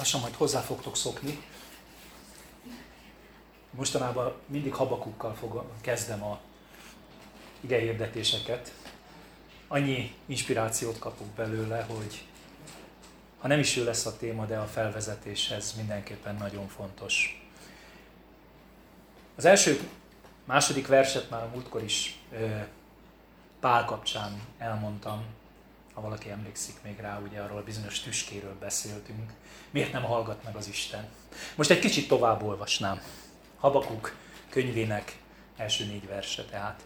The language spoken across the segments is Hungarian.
lassan majd hozzá fogtok szokni. Mostanában mindig habakukkal fogom, kezdem a igehirdetéseket. Annyi inspirációt kapok belőle, hogy ha nem is ő lesz a téma, de a felvezetéshez mindenképpen nagyon fontos. Az első, második verset már a múltkor is Pál kapcsán elmondtam, ha valaki emlékszik még rá, ugye arról a bizonyos tüskéről beszéltünk. Miért nem hallgat meg az Isten? Most egy kicsit tovább olvasnám. Habakuk könyvének első négy verse tehát.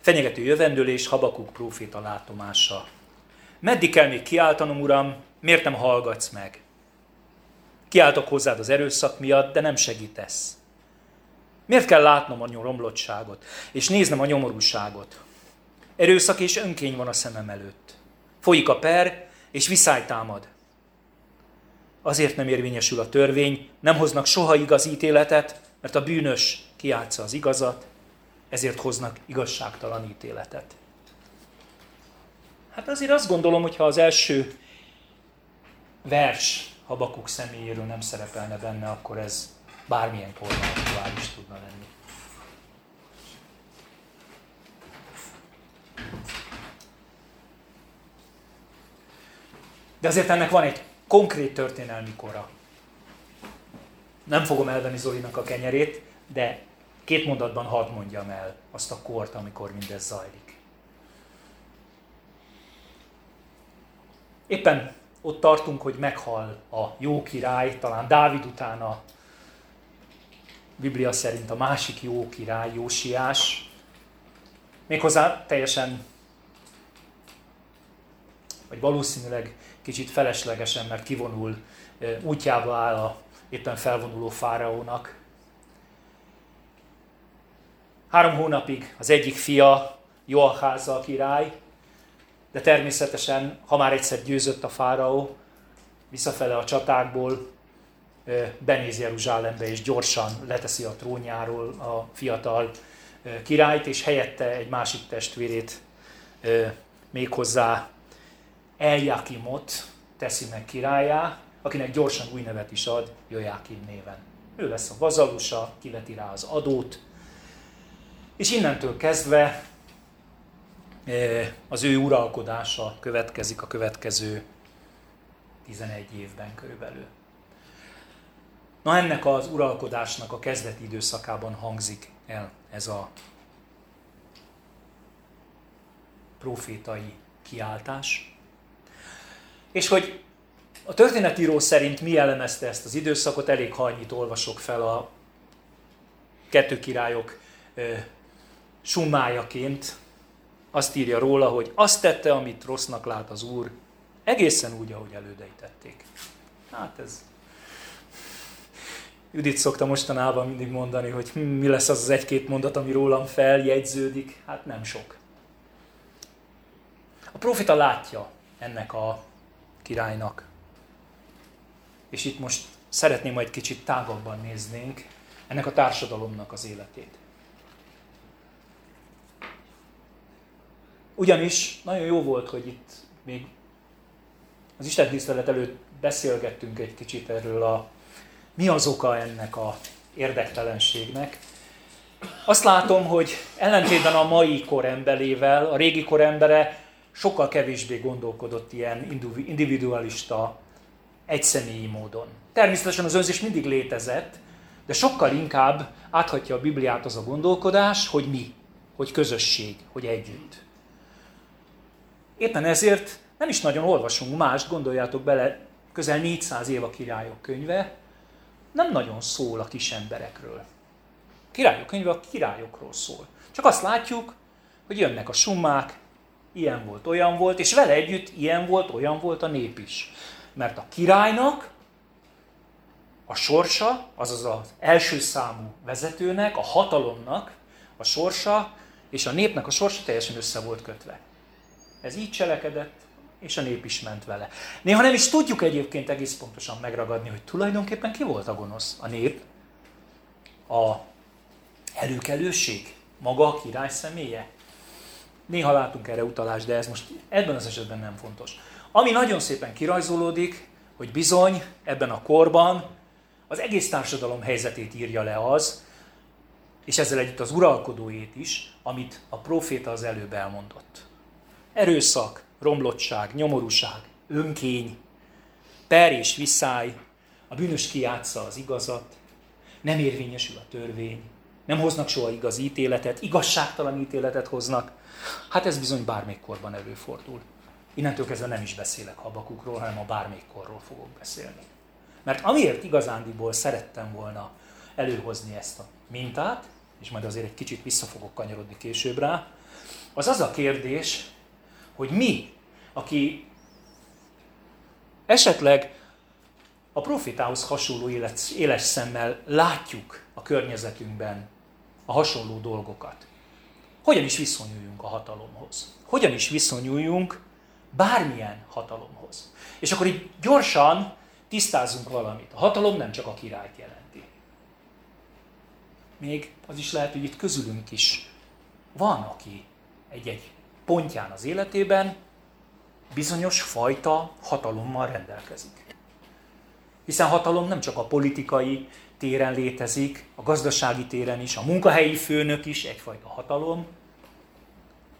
Fenyegető jövendőlés, Habakuk próféta látomása. Meddig kell még kiáltanom, Uram, miért nem hallgatsz meg? Kiáltok hozzád az erőszak miatt, de nem segítesz. Miért kell látnom a romlottságot, és néznem a nyomorúságot? Erőszak és önkény van a szemem előtt. Folyik a per, és viszály. Azért nem érvényesül a törvény, nem hoznak soha igaz ítéletet, mert a bűnös kiátsza az igazat, ezért hoznak igazságtalan ítéletet. Hát azért azt gondolom, hogy ha az első vers Habakuk személyéről nem szerepelne benne, akkor ez bármilyen korban is tudna lenni. De azért ennek van egy konkrét történelmi kora. Nem fogom elvenni Zolinak a kenyerét, de két mondatban hadd mondjam el azt a kort, amikor mindez zajlik. Éppen ott tartunk, hogy meghal a jó király, talán Dávid utána Biblia szerint a másik jó király, Jósiás, méghozzá teljesen, vagy valószínűleg kicsit feleslegesen, mert kivonul, útjába áll a éppen felvonuló fáraónak. Három hónapig az egyik fia, Joaháza a király, de természetesen, ha már egyszer győzött a fáraó, visszafele a csatákból, benéz Jeruzsálembe, és gyorsan leteszi a trónjáról a fiatal királyt, és helyette egy másik testvérét méghozzá Eljakimot teszi meg királyá, akinek gyorsan új nevet is ad, Jojákim néven. Ő lesz a vazalusa, kiveti rá az adót, és innentől kezdve az ő uralkodása következik a következő 11 évben körülbelül. Na ennek az uralkodásnak a kezdeti időszakában hangzik el ez a profétai kiáltás. És hogy a történetíró szerint mi elemezte ezt az időszakot, elég ha annyit olvasok fel a kettő királyok summájaként. Azt írja róla, hogy azt tette, amit rossznak lát az Úr, egészen úgy, ahogy elődei tették. Hát ez Judit szokta mostanában mindig mondani, hogy hm, mi lesz az az egy-két mondat, ami rólam feljegyződik. Hát nem sok. A profita látja ennek a királynak. És itt most szeretném majd kicsit tágabban néznénk ennek a társadalomnak az életét. Ugyanis nagyon jó volt, hogy itt még az Isten tisztelet előtt beszélgettünk egy kicsit erről a mi az oka ennek a érdektelenségnek. Azt látom, hogy ellentétben a mai korembelével, a régi korembere sokkal kevésbé gondolkodott ilyen individualista, egyszemélyi módon. Természetesen az önzés mindig létezett, de sokkal inkább áthatja a Bibliát az a gondolkodás, hogy mi, hogy közösség, hogy együtt. Éppen ezért nem is nagyon olvasunk mást, gondoljátok bele, közel 400 év a királyok könyve, nem nagyon szól a kis emberekről. A királyok könyve a királyokról szól. Csak azt látjuk, hogy jönnek a summák, ilyen volt, olyan volt, és vele együtt ilyen volt, olyan volt a nép is. Mert a királynak a sorsa, azaz az első számú vezetőnek, a hatalomnak a sorsa és a népnek a sorsa teljesen össze volt kötve. Ez így cselekedett, és a nép is ment vele. Néha nem is tudjuk egyébként egész pontosan megragadni, hogy tulajdonképpen ki volt a gonosz. A nép, a előkelőség, maga a király személye. Néha látunk erre utalást, de ez most ebben az esetben nem fontos. Ami nagyon szépen kirajzolódik, hogy bizony ebben a korban az egész társadalom helyzetét írja le az, és ezzel együtt az uralkodóét is, amit a proféta az előbb elmondott. Erőszak, romlottság, nyomorúság, önkény, per és visszáj, a bűnös kiátsza az igazat, nem érvényesül a törvény, nem hoznak soha igaz ítéletet, igazságtalan ítéletet hoznak. Hát ez bizony bármelyik korban előfordul. Innentől kezdve nem is beszélek Habakukról, hanem a bármelyik korról fogok beszélni. Mert amiért igazándiból szerettem volna előhozni ezt a mintát, és majd azért egy kicsit vissza fogok kanyarodni később rá, az az a kérdés, hogy mi, aki esetleg a profitához hasonló élet, éles szemmel látjuk a környezetünkben a hasonló dolgokat. Hogyan is viszonyuljunk a hatalomhoz? Hogyan is viszonyuljunk bármilyen hatalomhoz? És akkor így gyorsan tisztázunk valamit. A hatalom nem csak a királyt jelenti. Még az is lehet, hogy itt közülünk is van, aki egy-egy pontján az életében bizonyos fajta hatalommal rendelkezik. Hiszen hatalom nem csak a politikai téren létezik, a gazdasági téren is, a munkahelyi főnök is egyfajta hatalom,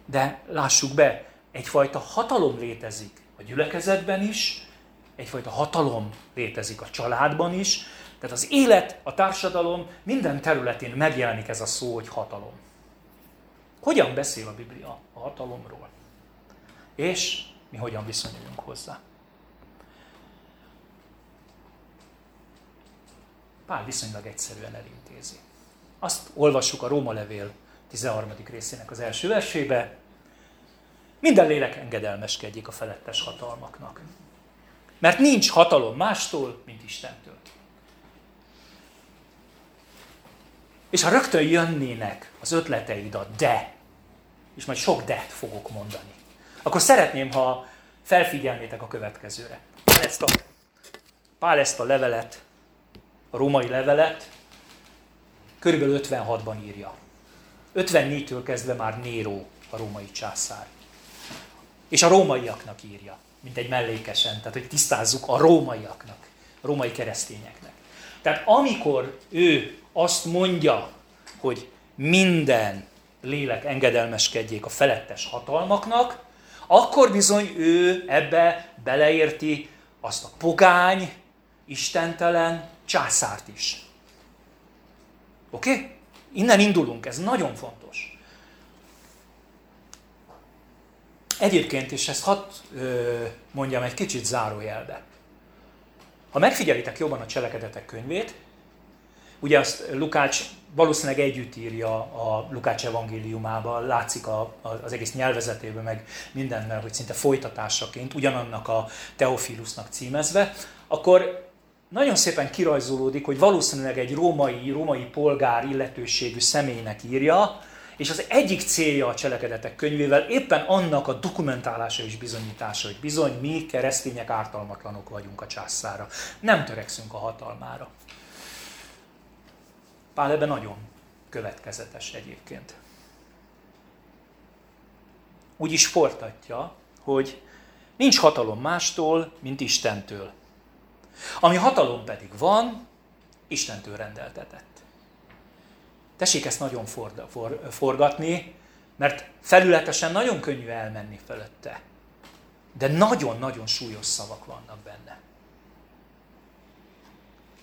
de lássuk be, egyfajta hatalom létezik a gyülekezetben is, egyfajta hatalom létezik a családban is, tehát az élet, a társadalom minden területén megjelenik ez a szó, hogy hatalom. Hogyan beszél a Biblia a hatalomról? És mi hogyan viszonyuljunk hozzá? Pál viszonylag egyszerűen elintézi. Azt olvassuk a Róma levél 13. részének az első versébe. Minden lélek engedelmeskedjék a felettes hatalmaknak. Mert nincs hatalom mástól, mint Istentől. És ha rögtön jönnének az ötleteid a de, és majd sok de fogok mondani, akkor szeretném, ha felfigyelnétek a következőre. Pál ezt a, Pál ezt a levelet a római levelet körülbelül 56-ban írja. 54-től kezdve már Néró a római császár. És a rómaiaknak írja, mint egy mellékesen, tehát hogy tisztázzuk a rómaiaknak, a római keresztényeknek. Tehát amikor ő azt mondja, hogy minden lélek engedelmeskedjék a felettes hatalmaknak, akkor bizony ő ebbe beleérti azt a pogány, istentelen császárt is. Oké? Okay? Innen indulunk, ez nagyon fontos. Egyébként, és ezt hadd mondjam egy kicsit zárójelbe. Ha megfigyelitek jobban a cselekedetek könyvét, ugye azt Lukács valószínűleg együtt írja a Lukács evangéliumában, látszik a, a, az egész nyelvezetében, meg mindennel, hogy szinte folytatásaként, ugyanannak a Teofilusnak címezve, akkor nagyon szépen kirajzolódik, hogy valószínűleg egy római, római polgár illetőségű személynek írja, és az egyik célja a cselekedetek könyvével éppen annak a dokumentálása és bizonyítása, hogy bizony mi keresztények ártalmatlanok vagyunk a császára. Nem törekszünk a hatalmára. Pál ebben nagyon következetes egyébként. Úgy is fortatja, hogy nincs hatalom mástól, mint Istentől. Ami hatalom pedig van, Istentől rendeltetett. Tessék ezt nagyon for, for, forgatni, mert felületesen nagyon könnyű elmenni fölötte. De nagyon-nagyon súlyos szavak vannak benne.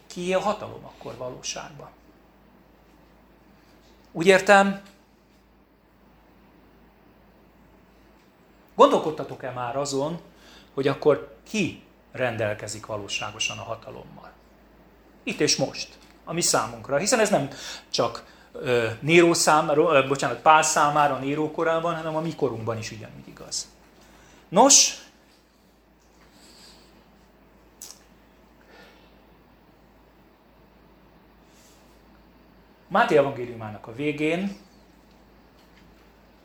Ki a hatalom akkor valóságban? Úgy értem, gondolkodtatok-e már azon, hogy akkor ki rendelkezik valóságosan a hatalommal. Itt és most, a mi számunkra. Hiszen ez nem csak Néró számára, bocsánat, Pál számára Néró korában, hanem a mi korunkban is ugyanúgy igaz. Nos, Máté evangéliumának a végén,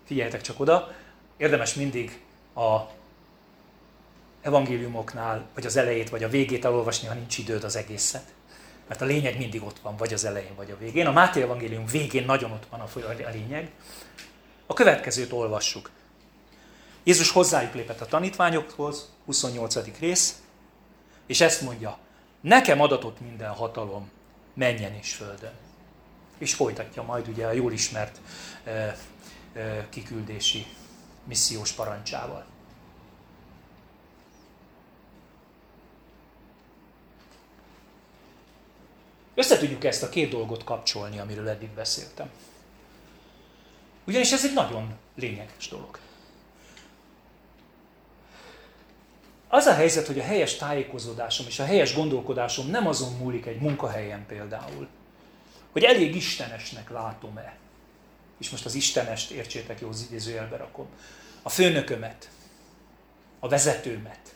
figyeljetek csak oda, érdemes mindig a evangéliumoknál, vagy az elejét, vagy a végét elolvasni, ha nincs időd az egészet. Mert a lényeg mindig ott van, vagy az elején, vagy a végén. A Máté evangélium végén nagyon ott van a lényeg. A következőt olvassuk. Jézus hozzájuk lépett a tanítványokhoz, 28. rész. És ezt mondja, nekem adatott minden hatalom, menjen és földön. És folytatja majd ugye a jól ismert e, e, kiküldési missziós parancsával. Össze tudjuk ezt a két dolgot kapcsolni, amiről eddig beszéltem. Ugyanis ez egy nagyon lényeges dolog. Az a helyzet, hogy a helyes tájékozódásom és a helyes gondolkodásom nem azon múlik egy munkahelyen például, hogy elég istenesnek látom-e. És most az istenest értsétek jó, az idézőjelbe rakom. A főnökömet, a vezetőmet.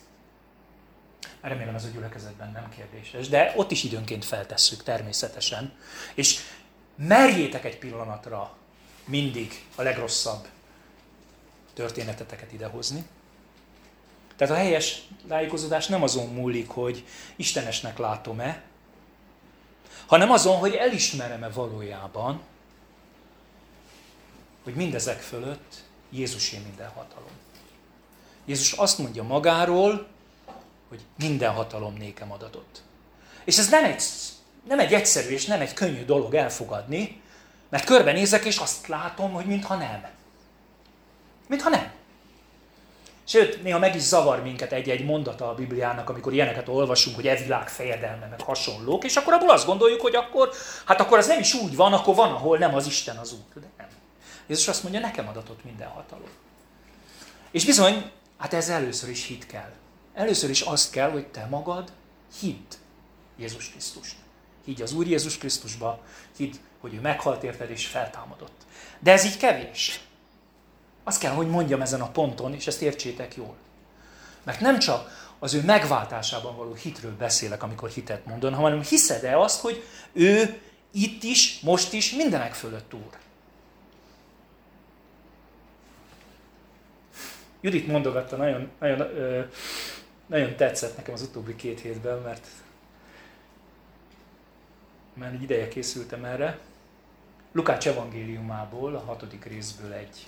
Remélem ez a gyülekezetben nem kérdéses, de ott is időnként feltesszük természetesen. És merjétek egy pillanatra mindig a legrosszabb történeteteket idehozni. Tehát a helyes tájékozódás nem azon múlik, hogy istenesnek látom-e, hanem azon, hogy elismerem-e valójában, hogy mindezek fölött Jézusé minden hatalom. Jézus azt mondja magáról, hogy minden hatalom nékem adatott. És ez nem egy, nem egy egyszerű és nem egy könnyű dolog elfogadni, mert körbenézek és azt látom, hogy mintha nem. Mintha nem. Sőt, néha meg is zavar minket egy-egy mondata a Bibliának, amikor ilyeneket olvasunk, hogy e világ fejedelme, meg hasonlók, és akkor abból azt gondoljuk, hogy akkor, hát akkor ez nem is úgy van, akkor van, ahol nem az Isten az út. De nem. Jézus azt mondja, nekem adatott minden hatalom. És bizony, hát ez először is hit kell. Először is azt kell, hogy te magad hidd Jézus Krisztust. Higgy az Úr Jézus Krisztusba, hidd, hogy ő meghalt érted és feltámadott. De ez így kevés. Azt kell, hogy mondjam ezen a ponton, és ezt értsétek jól. Mert nem csak az ő megváltásában való hitről beszélek, amikor hitet mondom, hanem hiszed-e azt, hogy ő itt is, most is, mindenek fölött úr. Judit mondogatta, nagyon, nagyon, ö, nagyon tetszett nekem az utóbbi két hétben, mert mert egy ideje készültem erre. Lukács evangéliumából, a hatodik részből egy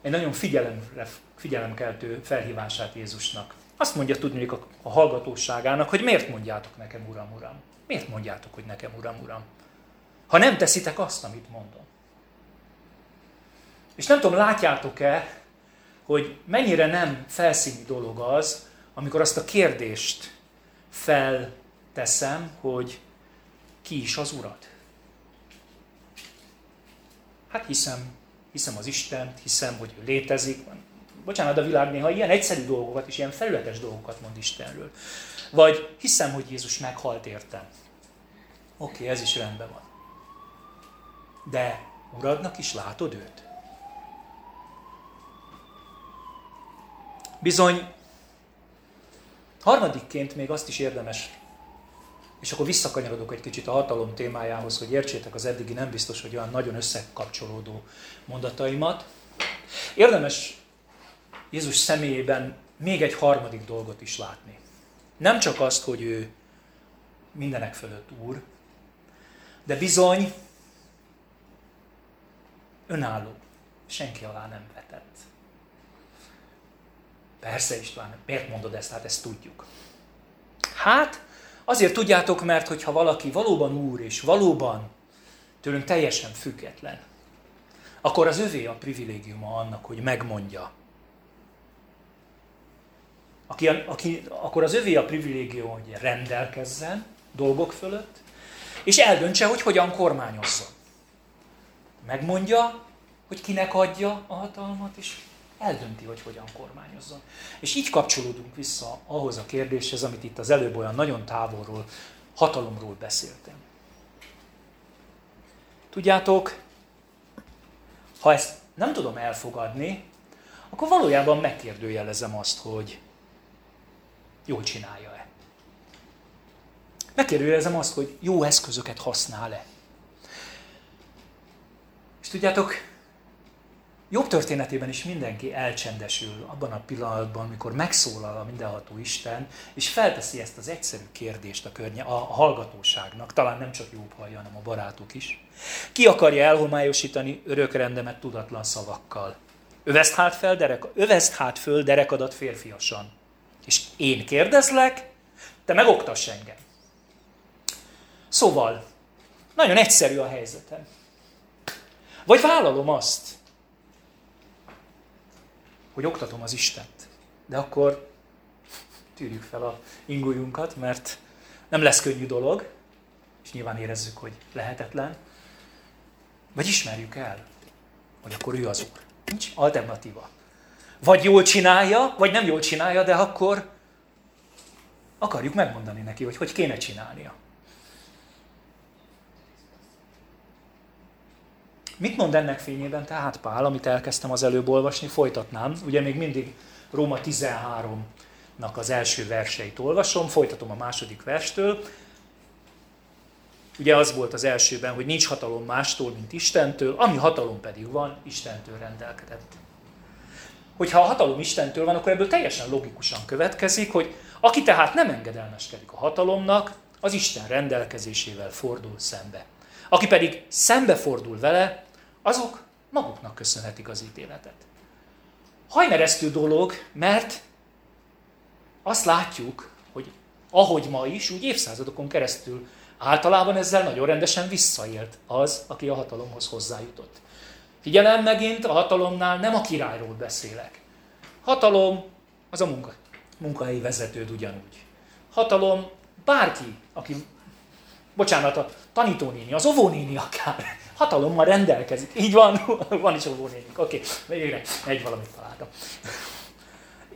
egy nagyon figyelemre, figyelemkeltő felhívását Jézusnak. Azt mondja tudnék a, a hallgatóságának, hogy miért mondjátok nekem, Uram, Uram? Miért mondjátok, hogy nekem, Uram, Uram? Ha nem teszitek azt, amit mondom. És nem tudom, látjátok-e, hogy mennyire nem felszíni dolog az, amikor azt a kérdést felteszem, hogy ki is az Urat? Hát hiszem, hiszem az Istent, hiszem, hogy ő létezik. Bocsánat, a világ néha ilyen egyszerű dolgokat és ilyen felületes dolgokat mond Istenről. Vagy hiszem, hogy Jézus meghalt értem. Oké, okay, ez is rendben van. De Uradnak is látod őt? Bizony, harmadikként még azt is érdemes és akkor visszakanyarodok egy kicsit a hatalom témájához, hogy értsétek az eddigi nem biztos, hogy olyan nagyon összekapcsolódó mondataimat. Érdemes Jézus személyében még egy harmadik dolgot is látni. Nem csak azt, hogy ő mindenek fölött úr, de bizony önálló, senki alá nem vetett. Persze István, miért mondod ezt? Hát ezt tudjuk. Hát, Azért tudjátok, mert hogyha valaki valóban úr és valóban tőlünk teljesen független, akkor az övé a privilégiuma annak, hogy megmondja. Aki, aki, akkor az övé a privilégium, hogy rendelkezzen dolgok fölött, és eldöntse, hogy hogyan kormányozzon. Megmondja, hogy kinek adja a hatalmat, és eldönti, hogy hogyan kormányozzon. És így kapcsolódunk vissza ahhoz a kérdéshez, amit itt az előbb olyan nagyon távolról, hatalomról beszéltem. Tudjátok, ha ezt nem tudom elfogadni, akkor valójában megkérdőjelezem azt, hogy jól csinálja-e. Megkérdőjelezem azt, hogy jó eszközöket használ-e. És tudjátok, Jobb történetében is mindenki elcsendesül abban a pillanatban, amikor megszólal a mindenható Isten, és felteszi ezt az egyszerű kérdést a, környe, a hallgatóságnak, talán nem csak jobb hallja, hanem a barátok is. Ki akarja elhomályosítani örökrendemet tudatlan szavakkal? Öveszt hát, fel derek, öveszt hát föl derekadat férfiasan. És én kérdezlek, te megoktass engem. Szóval, nagyon egyszerű a helyzetem. Vagy vállalom azt, hogy oktatom az Istent. De akkor tűrjük fel a ingójunkat, mert nem lesz könnyű dolog, és nyilván érezzük, hogy lehetetlen. Vagy ismerjük el, hogy akkor ő az Úr. Nincs alternatíva. Vagy jól csinálja, vagy nem jól csinálja, de akkor akarjuk megmondani neki, hogy hogy kéne csinálnia. Mit mond ennek fényében tehát Pál, amit elkezdtem az előbb olvasni, folytatnám. Ugye még mindig Róma 13-nak az első verseit olvasom, folytatom a második verstől. Ugye az volt az elsőben, hogy nincs hatalom mástól, mint Istentől, ami hatalom pedig van, Istentől rendelkedett. Hogyha a hatalom Istentől van, akkor ebből teljesen logikusan következik, hogy aki tehát nem engedelmeskedik a hatalomnak, az Isten rendelkezésével fordul szembe. Aki pedig szembefordul vele, azok maguknak köszönhetik az ítéletet. Hajmeresztő dolog, mert azt látjuk, hogy ahogy ma is, úgy évszázadokon keresztül általában ezzel nagyon rendesen visszaélt az, aki a hatalomhoz hozzájutott. Figyelem megint, a hatalomnál nem a királyról beszélek. Hatalom az a munka, munkahelyi vezetőd ugyanúgy. Hatalom bárki, aki, bocsánat, a tanítónéni, az óvónéni akár, hatalommal rendelkezik. Így van, van is óvónénik. Oké, okay. végre egy valamit találtam.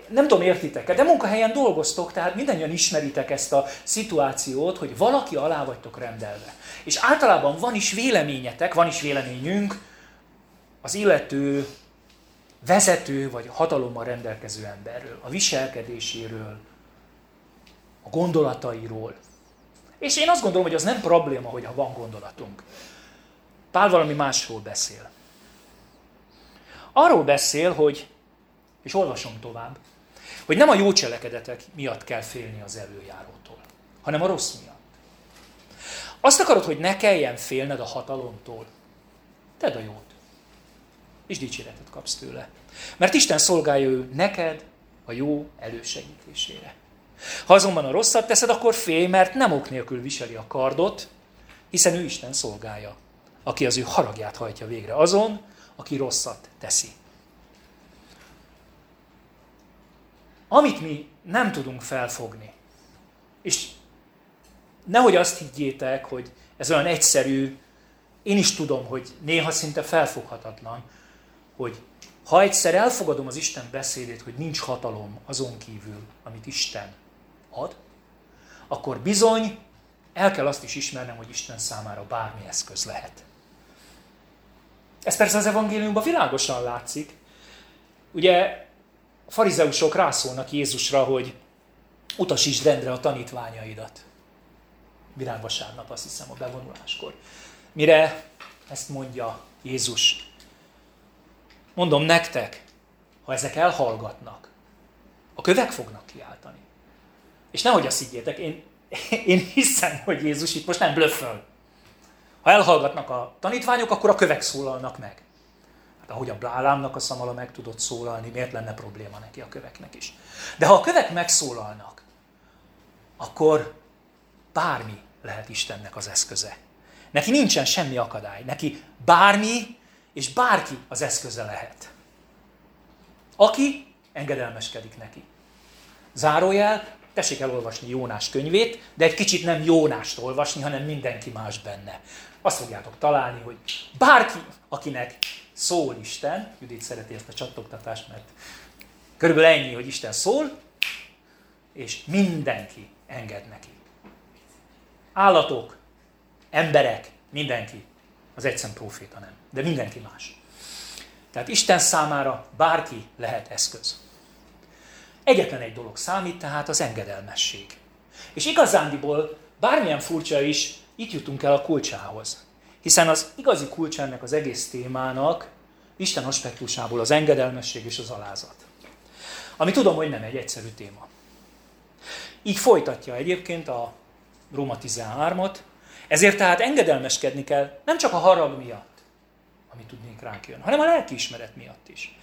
Nem tudom, értitek de munkahelyen dolgoztok, tehát mindannyian ismeritek ezt a szituációt, hogy valaki alá vagytok rendelve. És általában van is véleményetek, van is véleményünk az illető vezető vagy hatalommal rendelkező emberről, a viselkedéséről, a gondolatairól. És én azt gondolom, hogy az nem probléma, hogy ha van gondolatunk. Pál valami másról beszél. Arról beszél, hogy, és olvasom tovább, hogy nem a jó cselekedetek miatt kell félni az előjárótól, hanem a rossz miatt. Azt akarod, hogy ne kelljen félned a hatalomtól? Tedd a jót, és dicséretet kapsz tőle. Mert Isten szolgálja ő neked a jó elősegítésére. Ha azonban a rosszat teszed, akkor félj, mert nem ok nélkül viseli a kardot, hiszen ő Isten szolgálja aki az ő haragját hajtja végre azon, aki rosszat teszi. Amit mi nem tudunk felfogni, és nehogy azt higgyétek, hogy ez olyan egyszerű, én is tudom, hogy néha szinte felfoghatatlan, hogy ha egyszer elfogadom az Isten beszédét, hogy nincs hatalom azon kívül, amit Isten ad, akkor bizony el kell azt is ismernem, hogy Isten számára bármi eszköz lehet. Ez persze az evangéliumban világosan látszik. Ugye a farizeusok rászólnak Jézusra, hogy utasítsd rendre a tanítványaidat. Virágvasárnap, azt hiszem, a bevonuláskor. Mire ezt mondja Jézus. Mondom nektek, ha ezek elhallgatnak, a kövek fognak kiáltani. És nehogy azt higgyétek, én, én hiszem, hogy Jézus itt most nem blöfföl. Ha elhallgatnak a tanítványok, akkor a kövek szólalnak meg. Hát ahogy a Blálámnak a szamala meg tudott szólalni, miért lenne probléma neki a köveknek is. De ha a kövek megszólalnak, akkor bármi lehet Istennek az eszköze. Neki nincsen semmi akadály. Neki bármi és bárki az eszköze lehet. Aki engedelmeskedik neki. Zárójel, tessék elolvasni Jónás könyvét, de egy kicsit nem Jónást olvasni, hanem mindenki más benne azt fogjátok találni, hogy bárki, akinek szól Isten, Judit szereti ezt a csattogtatást, mert körülbelül ennyi, hogy Isten szól, és mindenki enged neki. Állatok, emberek, mindenki. Az egyszem proféta nem, de mindenki más. Tehát Isten számára bárki lehet eszköz. Egyetlen egy dolog számít, tehát az engedelmesség. És igazándiból bármilyen furcsa is, itt jutunk el a kulcsához. Hiszen az igazi kulcs ennek az egész témának Isten aspektusából az engedelmesség és az alázat. Ami tudom, hogy nem egy egyszerű téma. Így folytatja egyébként a Róma 13-at, ezért tehát engedelmeskedni kell nem csak a harag miatt, ami tudnék ránk jön, hanem a lelkiismeret miatt is.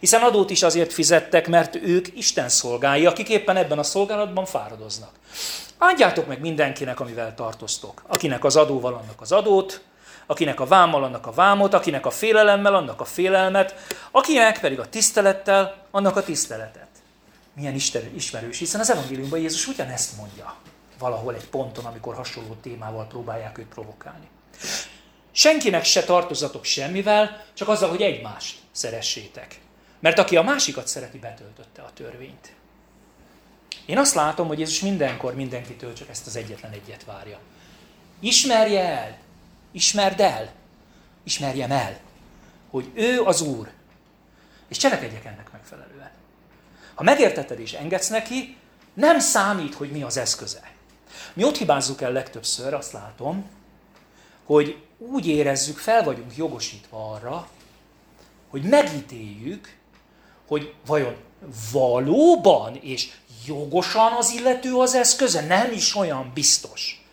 Hiszen adót is azért fizettek, mert ők Isten szolgái, akik éppen ebben a szolgálatban fáradoznak. Adjátok meg mindenkinek, amivel tartoztok. Akinek az adóval, annak az adót, akinek a vámmal, annak a vámot, akinek a félelemmel, annak a félelmet, akinek pedig a tisztelettel, annak a tiszteletet. Milyen ismerős, hiszen az evangéliumban Jézus ugyanezt mondja valahol egy ponton, amikor hasonló témával próbálják őt provokálni. Senkinek se tartozatok semmivel, csak azzal, hogy egymást szeressétek. Mert aki a másikat szereti, betöltötte a törvényt. Én azt látom, hogy Jézus mindenkor mindenkitől csak ezt az egyetlen egyet várja. Ismerje el, ismerd el, ismerjem el, hogy ő az Úr, és cselekedjek ennek megfelelően. Ha megértetted és engedsz neki, nem számít, hogy mi az eszköze. Mi ott hibázzuk el legtöbbször, azt látom, hogy úgy érezzük, fel vagyunk jogosítva arra, hogy megítéljük, hogy vajon valóban és jogosan az illető az eszköze, nem is olyan biztos.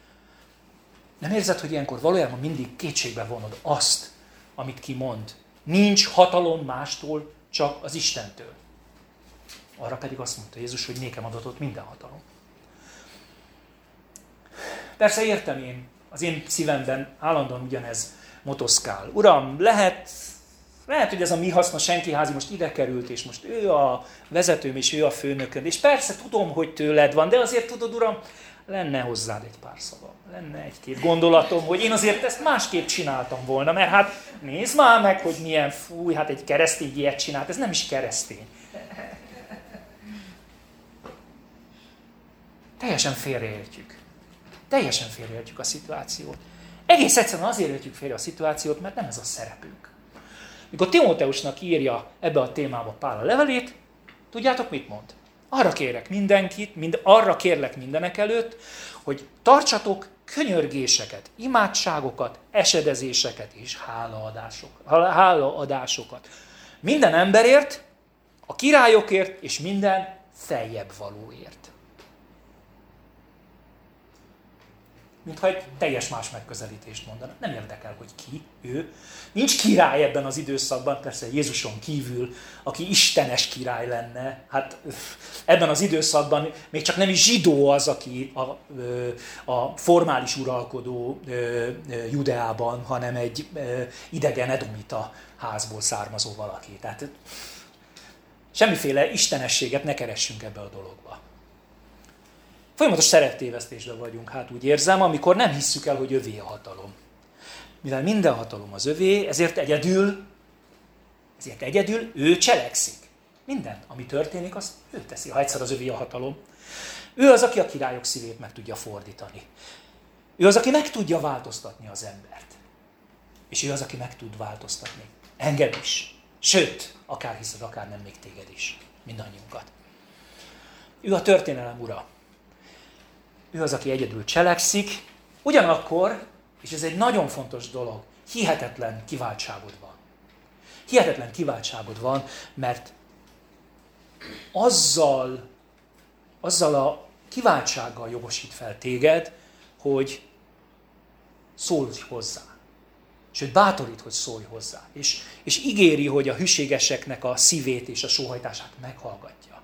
Nem érzed, hogy ilyenkor valójában mindig kétségbe vonod azt, amit kimond. Nincs hatalom mástól, csak az Istentől. Arra pedig azt mondta Jézus, hogy nékem adatot minden hatalom. Persze értem én, az én szívemben állandóan ugyanez motoszkál. Uram, lehet, lehet, hogy ez a mi haszna senki házi most ide került, és most ő a vezetőm, és ő a főnököm. És persze tudom, hogy tőled van, de azért tudod, Uram, lenne hozzád egy pár szava, lenne egy-két gondolatom, hogy én azért ezt másképp csináltam volna, mert hát nézd már meg, hogy milyen fúj, hát egy keresztény ilyet csinált, ez nem is keresztény. Teljesen félreértjük. Teljesen félreértjük a szituációt. Egész egyszerűen azért értjük félre a szituációt, mert nem ez a szerepünk. Mikor Timóteusnak írja ebbe a témába Pál a levelét, tudjátok mit mond? Arra kérek mindenkit, mind, arra kérlek mindenek előtt, hogy tartsatok könyörgéseket, imádságokat, esedezéseket és hálaadások, hálaadásokat. Minden emberért, a királyokért és minden feljebb valóért. Mintha egy teljes más megközelítést mondana. Nem érdekel, hogy ki, ő. Nincs király ebben az időszakban, persze Jézuson kívül, aki istenes király lenne. Hát ebben az időszakban még csak nem is zsidó az, aki a, a formális uralkodó Judeában, hanem egy idegen edomita házból származó valaki. Tehát semmiféle istenességet ne keressünk ebbe a dologba. Folyamatos szerettévesztésben vagyunk, hát úgy érzem, amikor nem hisszük el, hogy övé a hatalom. Mivel minden hatalom az övé, ezért egyedül, ezért egyedül ő cselekszik. Minden, ami történik, az ő teszi, ha egyszer az övé a hatalom. Ő az, aki a királyok szívét meg tudja fordítani. Ő az, aki meg tudja változtatni az embert. És ő az, aki meg tud változtatni. Engem is. Sőt, akár hiszed, akár nem még téged is. Mindannyiunkat. Ő a történelem ura ő az, aki egyedül cselekszik, ugyanakkor, és ez egy nagyon fontos dolog, hihetetlen kiváltságod van. Hihetetlen kiváltságod van, mert azzal, azzal a kiváltsággal jogosít fel téged, hogy szólj hozzá. Sőt, bátorít, hogy szólj hozzá. És, és ígéri, hogy a hűségeseknek a szívét és a sóhajtását meghallgatja.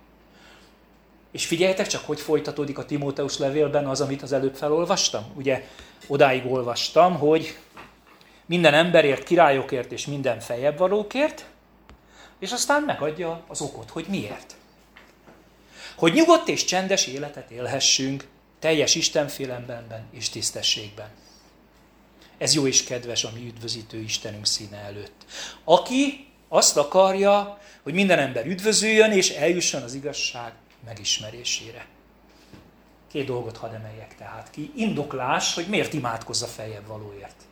És figyeljetek csak, hogy folytatódik a Timóteus levélben az, amit az előbb felolvastam. Ugye odáig olvastam, hogy minden emberért, királyokért és minden fejebb valókért, és aztán megadja az okot, hogy miért. Hogy nyugodt és csendes életet élhessünk, teljes Istenfélemben és tisztességben. Ez jó és kedves a mi üdvözítő Istenünk színe előtt. Aki azt akarja, hogy minden ember üdvözüljön és eljusson az igazság megismerésére. Két dolgot hadd emeljek tehát ki. Indoklás, hogy miért imádkozza feljebb valóért.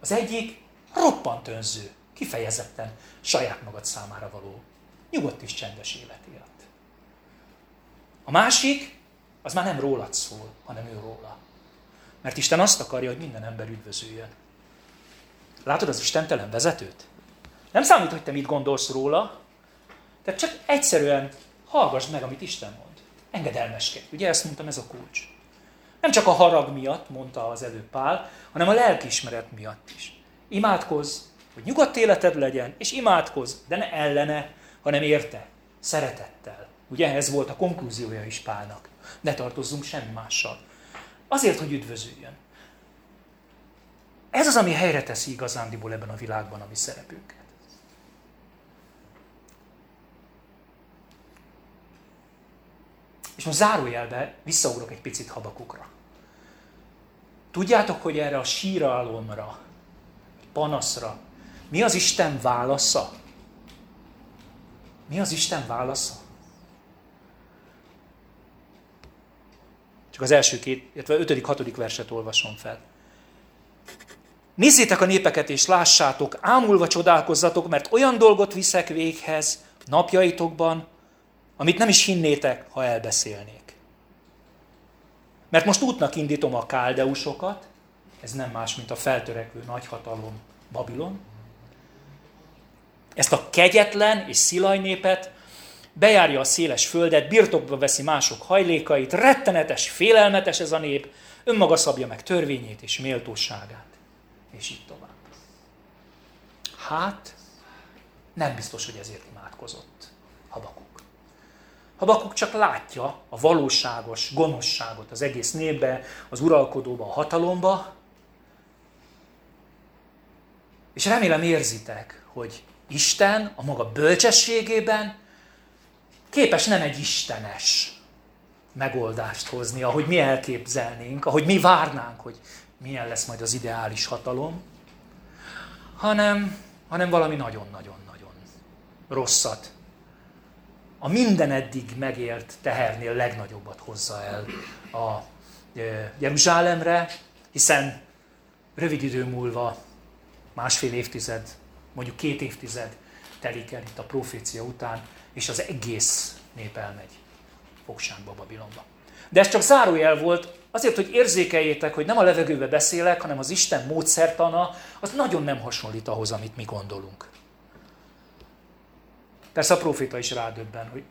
Az egyik roppant önző, kifejezetten saját magad számára való. Nyugodt és csendes élet élt. A másik, az már nem rólad szól, hanem ő róla. Mert Isten azt akarja, hogy minden ember üdvözüljön. Látod az istentelen vezetőt? Nem számít, hogy te mit gondolsz róla, tehát csak egyszerűen hallgass meg, amit Isten mond. Engedelmeskedj. Ugye ezt mondtam, ez a kulcs. Nem csak a harag miatt, mondta az előbb Pál, hanem a lelkiismeret miatt is. Imádkozz, hogy nyugodt életed legyen, és imádkozz, de ne ellene, hanem érte, szeretettel. Ugye ez volt a konklúziója is Pálnak. Ne tartozzunk semmi mással. Azért, hogy üdvözüljön. Ez az, ami helyre teszi igazándiból ebben a világban a mi szerepünket. És most zárójelbe visszaugrok egy picit habakukra. Tudjátok, hogy erre a síralomra, panaszra, mi az Isten válasza? Mi az Isten válasza? Csak az első két, illetve ötödik, hatodik verset olvasom fel. Nézzétek a népeket és lássátok, ámulva csodálkozzatok, mert olyan dolgot viszek véghez napjaitokban, amit nem is hinnétek, ha elbeszélnék. Mert most útnak indítom a káldeusokat, ez nem más, mint a feltörekvő nagyhatalom Babilon. Ezt a kegyetlen és szilaj népet bejárja a széles földet, birtokba veszi mások hajlékait, rettenetes, félelmetes ez a nép, önmaga szabja meg törvényét és méltóságát. És így tovább. Hát, nem biztos, hogy ezért imádkozott Habakuk. Habakuk csak látja a valóságos gonoszságot az egész népbe, az uralkodóba, a hatalomba, és remélem érzitek, hogy Isten a maga bölcsességében képes nem egy istenes megoldást hozni, ahogy mi elképzelnénk, ahogy mi várnánk, hogy milyen lesz majd az ideális hatalom, hanem, hanem valami nagyon-nagyon-nagyon rosszat. A minden eddig megélt tehernél legnagyobbat hozza el a Jeruzsálemre, hiszen rövid idő múlva, másfél évtized, mondjuk két évtized telik el itt a profécia után, és az egész nép elmegy fogságba Babilonba. De ez csak zárójel volt, azért, hogy érzékeljétek, hogy nem a levegőbe beszélek, hanem az Isten módszertana, az nagyon nem hasonlít ahhoz, amit mi gondolunk. Persze a proféta is rádöbben, hogy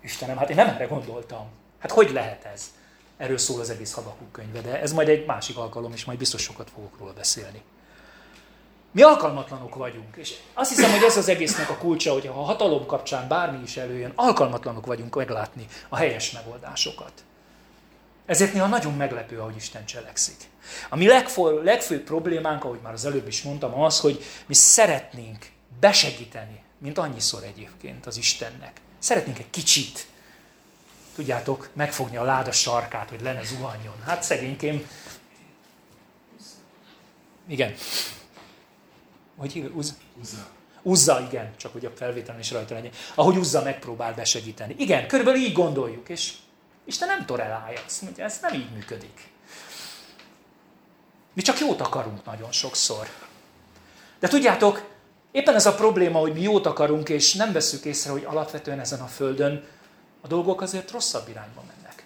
Istenem, hát én nem erre gondoltam. Hát hogy lehet ez? Erről szól az egész Habakuk könyve, de ez majd egy másik alkalom, és majd biztos sokat fogok róla beszélni. Mi alkalmatlanok vagyunk, és azt hiszem, hogy ez az egésznek a kulcsa, hogy ha a hatalom kapcsán bármi is előjön, alkalmatlanok vagyunk meglátni a helyes megoldásokat. Ezért néha nagyon meglepő, ahogy Isten cselekszik. A mi legfő, legfőbb problémánk, ahogy már az előbb is mondtam, az, hogy mi szeretnénk besegíteni, mint annyiszor egyébként az Istennek. Szeretnénk egy kicsit, tudjátok, megfogni a láda sarkát, hogy lenne zuhanjon. Hát szegénykém, igen, hogy hívja? Uz... Uzza. Uzza, igen, csak hogy a felvételen is rajta legyen. Ahogy Uzza megpróbál besegíteni. Igen, körülbelül így gondoljuk, és Isten nem torelálja. Azt mondja, ez nem így működik. Mi csak jót akarunk nagyon sokszor. De tudjátok, éppen ez a probléma, hogy mi jót akarunk, és nem veszük észre, hogy alapvetően ezen a földön a dolgok azért rosszabb irányba mennek.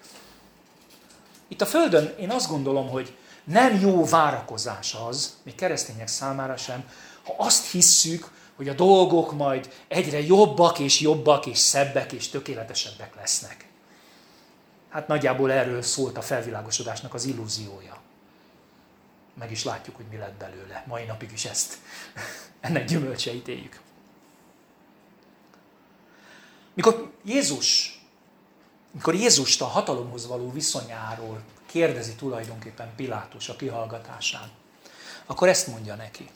Itt a földön én azt gondolom, hogy nem jó várakozás az, még keresztények számára sem, ha azt hisszük, hogy a dolgok majd egyre jobbak és jobbak és szebbek és tökéletesebbek lesznek. Hát nagyjából erről szólt a felvilágosodásnak az illúziója. Meg is látjuk, hogy mi lett belőle. Mai napig is ezt, ennek gyümölcseit éljük. Mikor Jézus, mikor Jézust a hatalomhoz való viszonyáról kérdezi tulajdonképpen Pilátus a kihallgatásán, akkor ezt mondja neki.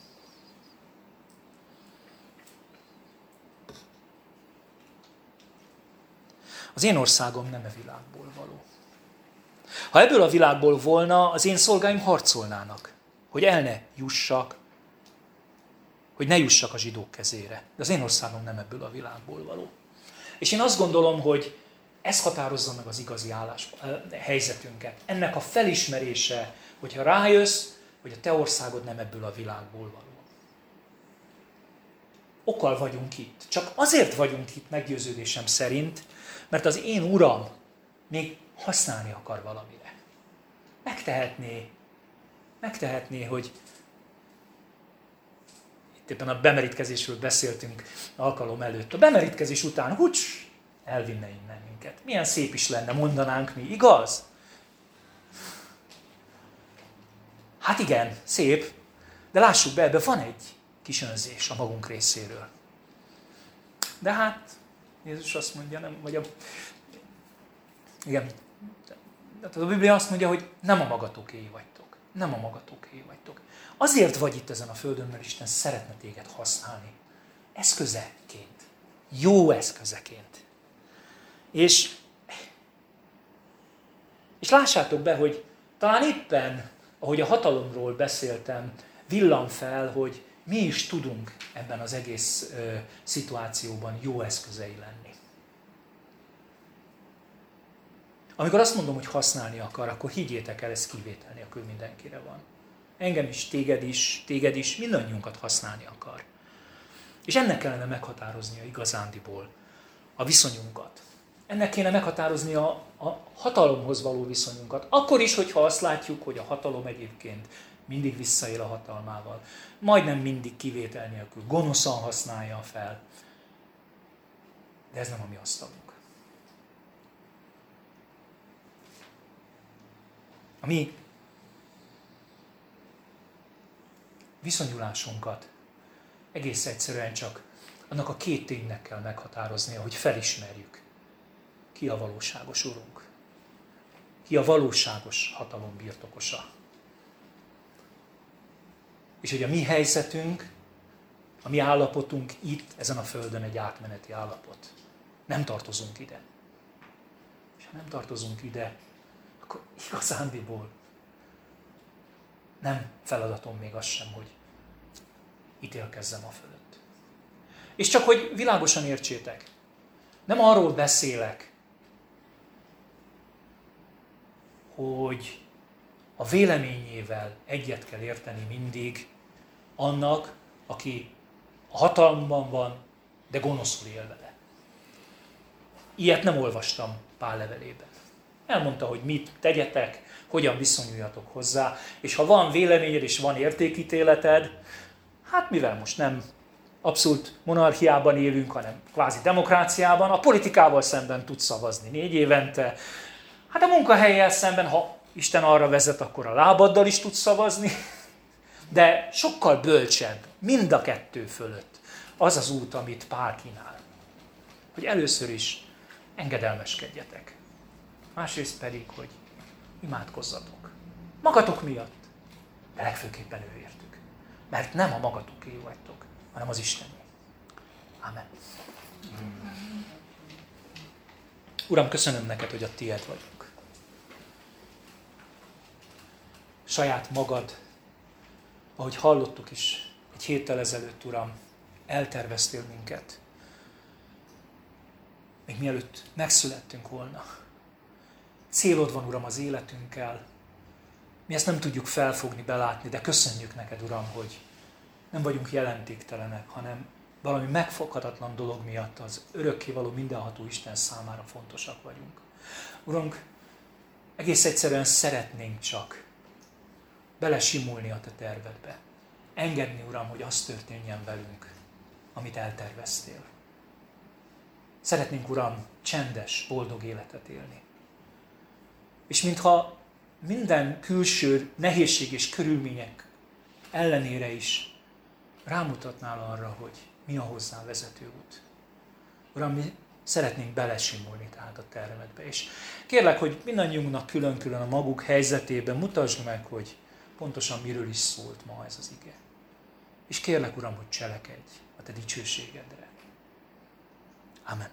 Az én országom nem e világból való. Ha ebből a világból volna, az én szolgáim harcolnának, hogy el ne jussak, hogy ne jussak a zsidók kezére. De az én országom nem ebből a világból való. És én azt gondolom, hogy ez határozza meg az igazi állás, helyzetünket. Ennek a felismerése, hogyha rájössz, hogy a te országod nem ebből a világból való. Okkal vagyunk itt. Csak azért vagyunk itt meggyőződésem szerint, mert az én uram még használni akar valamire. Megtehetné, megtehetné, hogy itt éppen a bemerítkezésről beszéltünk alkalom előtt. A bemerítkezés után, hucs, elvinne innen minket. Milyen szép is lenne, mondanánk mi, igaz? Hát igen, szép, de lássuk be, ebben van egy, kisönzés a magunk részéről. De hát, Jézus azt mondja, nem, vagy a, igen, a Biblia azt mondja, hogy nem a magatokéi vagytok. Nem a magatokéi vagytok. Azért vagy itt ezen a földön, mert Isten szeretne téged használni. Eszközeként. Jó eszközeként. És, és lássátok be, hogy talán éppen, ahogy a hatalomról beszéltem, villan fel, hogy mi is tudunk ebben az egész ö, szituációban jó eszközei lenni. Amikor azt mondom, hogy használni akar, akkor higgyétek el, ez kivétel nélkül mindenkire van. Engem is, téged is, téged is, mindannyiunkat használni akar. És ennek kellene meghatároznia igazándiból a viszonyunkat. Ennek kéne meghatározni a, a hatalomhoz való viszonyunkat. Akkor is, hogyha azt látjuk, hogy a hatalom egyébként mindig visszaél a hatalmával. Majdnem mindig kivétel nélkül, gonoszan használja fel. De ez nem a mi asztalunk. A mi viszonyulásunkat egész egyszerűen csak annak a két ténynek kell meghatároznia, hogy felismerjük, ki a valóságos urunk, ki a valóságos hatalom birtokosa. És hogy a mi helyzetünk, a mi állapotunk itt, ezen a földön egy átmeneti állapot. Nem tartozunk ide. És ha nem tartozunk ide, akkor igazándiból nem feladatom még az sem, hogy ítélkezzem a fölött. És csak hogy világosan értsétek, nem arról beszélek, hogy a véleményével egyet kell érteni mindig annak, aki a hatalmban van, de gonoszul él vele. Ilyet nem olvastam Pál levelében. Elmondta, hogy mit tegyetek, hogyan viszonyuljatok hozzá, és ha van véleményed és van értékítéleted, hát mivel most nem abszolút monarchiában élünk, hanem kvázi demokráciában, a politikával szemben tudsz szavazni négy évente, hát a munkahelyel szemben, ha Isten arra vezet, akkor a lábaddal is tudsz szavazni, de sokkal bölcsebb, mind a kettő fölött az az út, amit Pál kínál. Hogy először is engedelmeskedjetek. Másrészt pedig, hogy imádkozzatok. Magatok miatt, de legfőképpen ő értük. Mert nem a magatoké vagytok, hanem az Istené. Amen. Uram, köszönöm neked, hogy a tiéd vagyok. Saját magad, ahogy hallottuk is egy héttel ezelőtt, Uram, elterveztél minket. Még mielőtt megszülettünk volna Célod van, Uram, az életünkkel. Mi ezt nem tudjuk felfogni, belátni, de köszönjük neked, Uram, hogy nem vagyunk jelentéktelenek, hanem valami megfoghatatlan dolog miatt az örökkévaló mindenható Isten számára fontosak vagyunk. Urunk, egész egyszerűen szeretnénk csak belesimulni a Te tervedbe. Engedni, Uram, hogy az történjen velünk, amit elterveztél. Szeretnénk, Uram, csendes, boldog életet élni. És mintha minden külső nehézség és körülmények ellenére is rámutatnál arra, hogy mi a hozzá vezető út. Uram, mi szeretnénk belesimulni tehát a tervedbe. És kérlek, hogy mindannyiunknak külön-külön a maguk helyzetében mutasd meg, hogy pontosan miről is szólt ma ez az ige. És kérlek, Uram, hogy cselekedj a Te dicsőségedre. Amen.